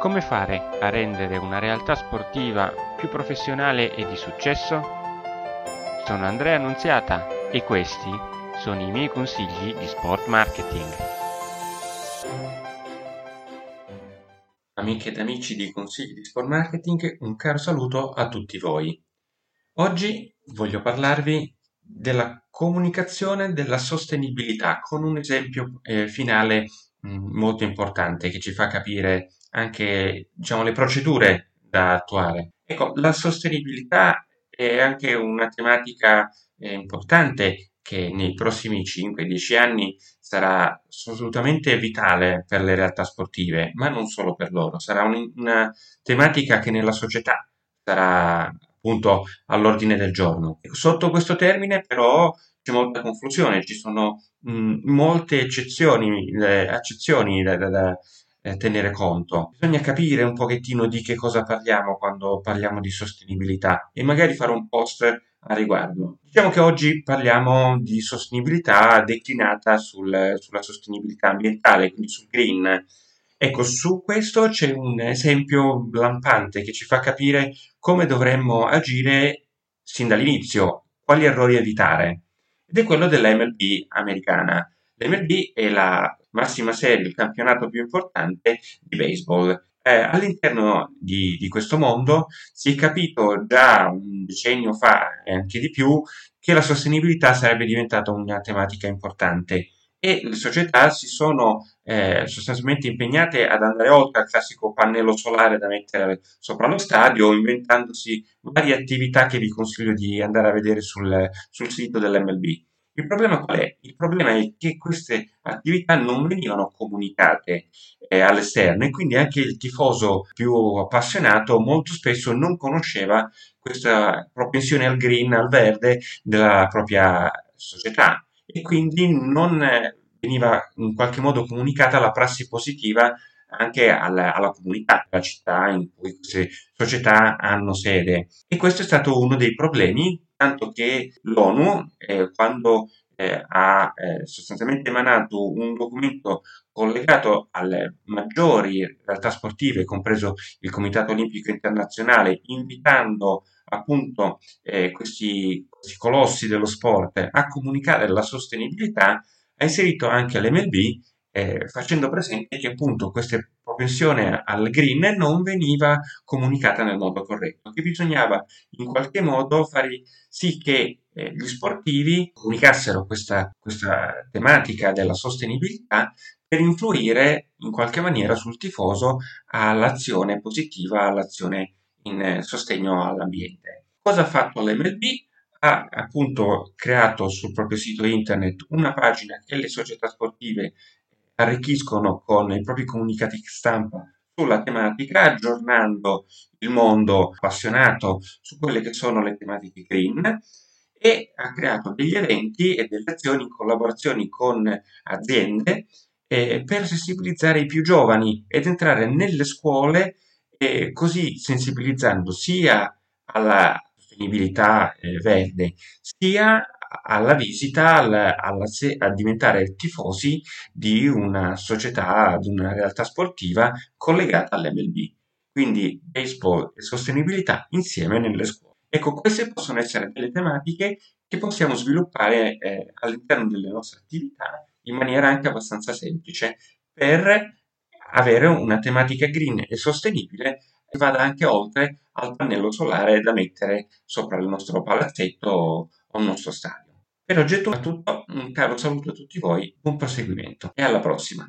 Come fare a rendere una realtà sportiva più professionale e di successo? Sono Andrea Annunziata e questi sono i miei consigli di sport marketing. Amiche ed amici di Consigli di Sport Marketing, un caro saluto a tutti voi. Oggi voglio parlarvi della comunicazione della sostenibilità con un esempio eh, finale mm, molto importante che ci fa capire anche diciamo, le procedure da attuare. Ecco, la sostenibilità è anche una tematica eh, importante che nei prossimi 5-10 anni sarà assolutamente vitale per le realtà sportive, ma non solo per loro, sarà un, una tematica che nella società sarà appunto all'ordine del giorno. Sotto questo termine però c'è molta confusione, ci sono mh, molte eccezioni, eh, accezioni da, da, da eh, tenere conto. Bisogna capire un pochettino di che cosa parliamo quando parliamo di sostenibilità e magari fare un post a riguardo. Diciamo che oggi parliamo di sostenibilità declinata sul, sulla sostenibilità ambientale, quindi sul green. Ecco, su questo c'è un esempio lampante che ci fa capire come dovremmo agire sin dall'inizio, quali errori evitare. Ed è quello della MLB americana. L'MLB è la massima serie, il campionato più importante di baseball. Eh, all'interno di, di, questo mondo si è capito già un decennio fa e anche di più che la sostenibilità sarebbe diventata una tematica importante e le società si sono eh, sostanzialmente impegnate ad andare oltre al classico pannello solare da mettere sopra lo stadio, inventandosi varie attività che vi consiglio di andare a vedere sul, sul sito dell'MLB. Il problema qual è? Il problema è che queste attività non venivano comunicate eh, all'esterno e quindi anche il tifoso più appassionato molto spesso non conosceva questa propensione al green, al verde della propria società e quindi non veniva in qualche modo comunicata la prassi positiva anche alla, alla comunità, alla città in cui queste società hanno sede. E questo è stato uno dei problemi tanto che l'ONU, eh, quando eh, ha eh, sostanzialmente emanato un documento collegato alle maggiori realtà sportive, compreso il Comitato Olimpico Internazionale, invitando appunto eh, questi, questi, colossi dello sport a comunicare la sostenibilità, ha inserito anche l'MLB eh, facendo presente che appunto questa propensione al green non veniva comunicata nel modo corretto, che bisognava in qualche modo fare sì che eh, gli sportivi comunicassero questa, questa tematica della sostenibilità per influire in qualche maniera sul tifoso all'azione positiva, all'azione in sostegno all'ambiente. Cosa ha fatto l'MLB? Ha appunto creato sul proprio sito internet una pagina che le società sportive arricchiscono con i propri comunicati stampa sulla tematica, aggiornando il mondo appassionato su quelle che sono le tematiche green e ha creato degli eventi e delle azioni in collaborazione con aziende eh, per sensibilizzare i più giovani ed entrare nelle scuole eh, così sensibilizzando sia alla sostenibilità eh, verde sia alla visita, alla, alla, a diventare tifosi di una società, di una realtà sportiva collegata all'MLB. Quindi baseball e sostenibilità insieme nelle scuole. Ecco, queste possono essere delle tematiche che possiamo sviluppare eh, all'interno delle nostre attività in maniera anche abbastanza semplice per avere una tematica green e sostenibile che vada anche oltre al pannello solare da mettere sopra il nostro palazzetto o il nostro stadio. Per oggi è tutto, un caro saluto a tutti voi, buon proseguimento e alla prossima!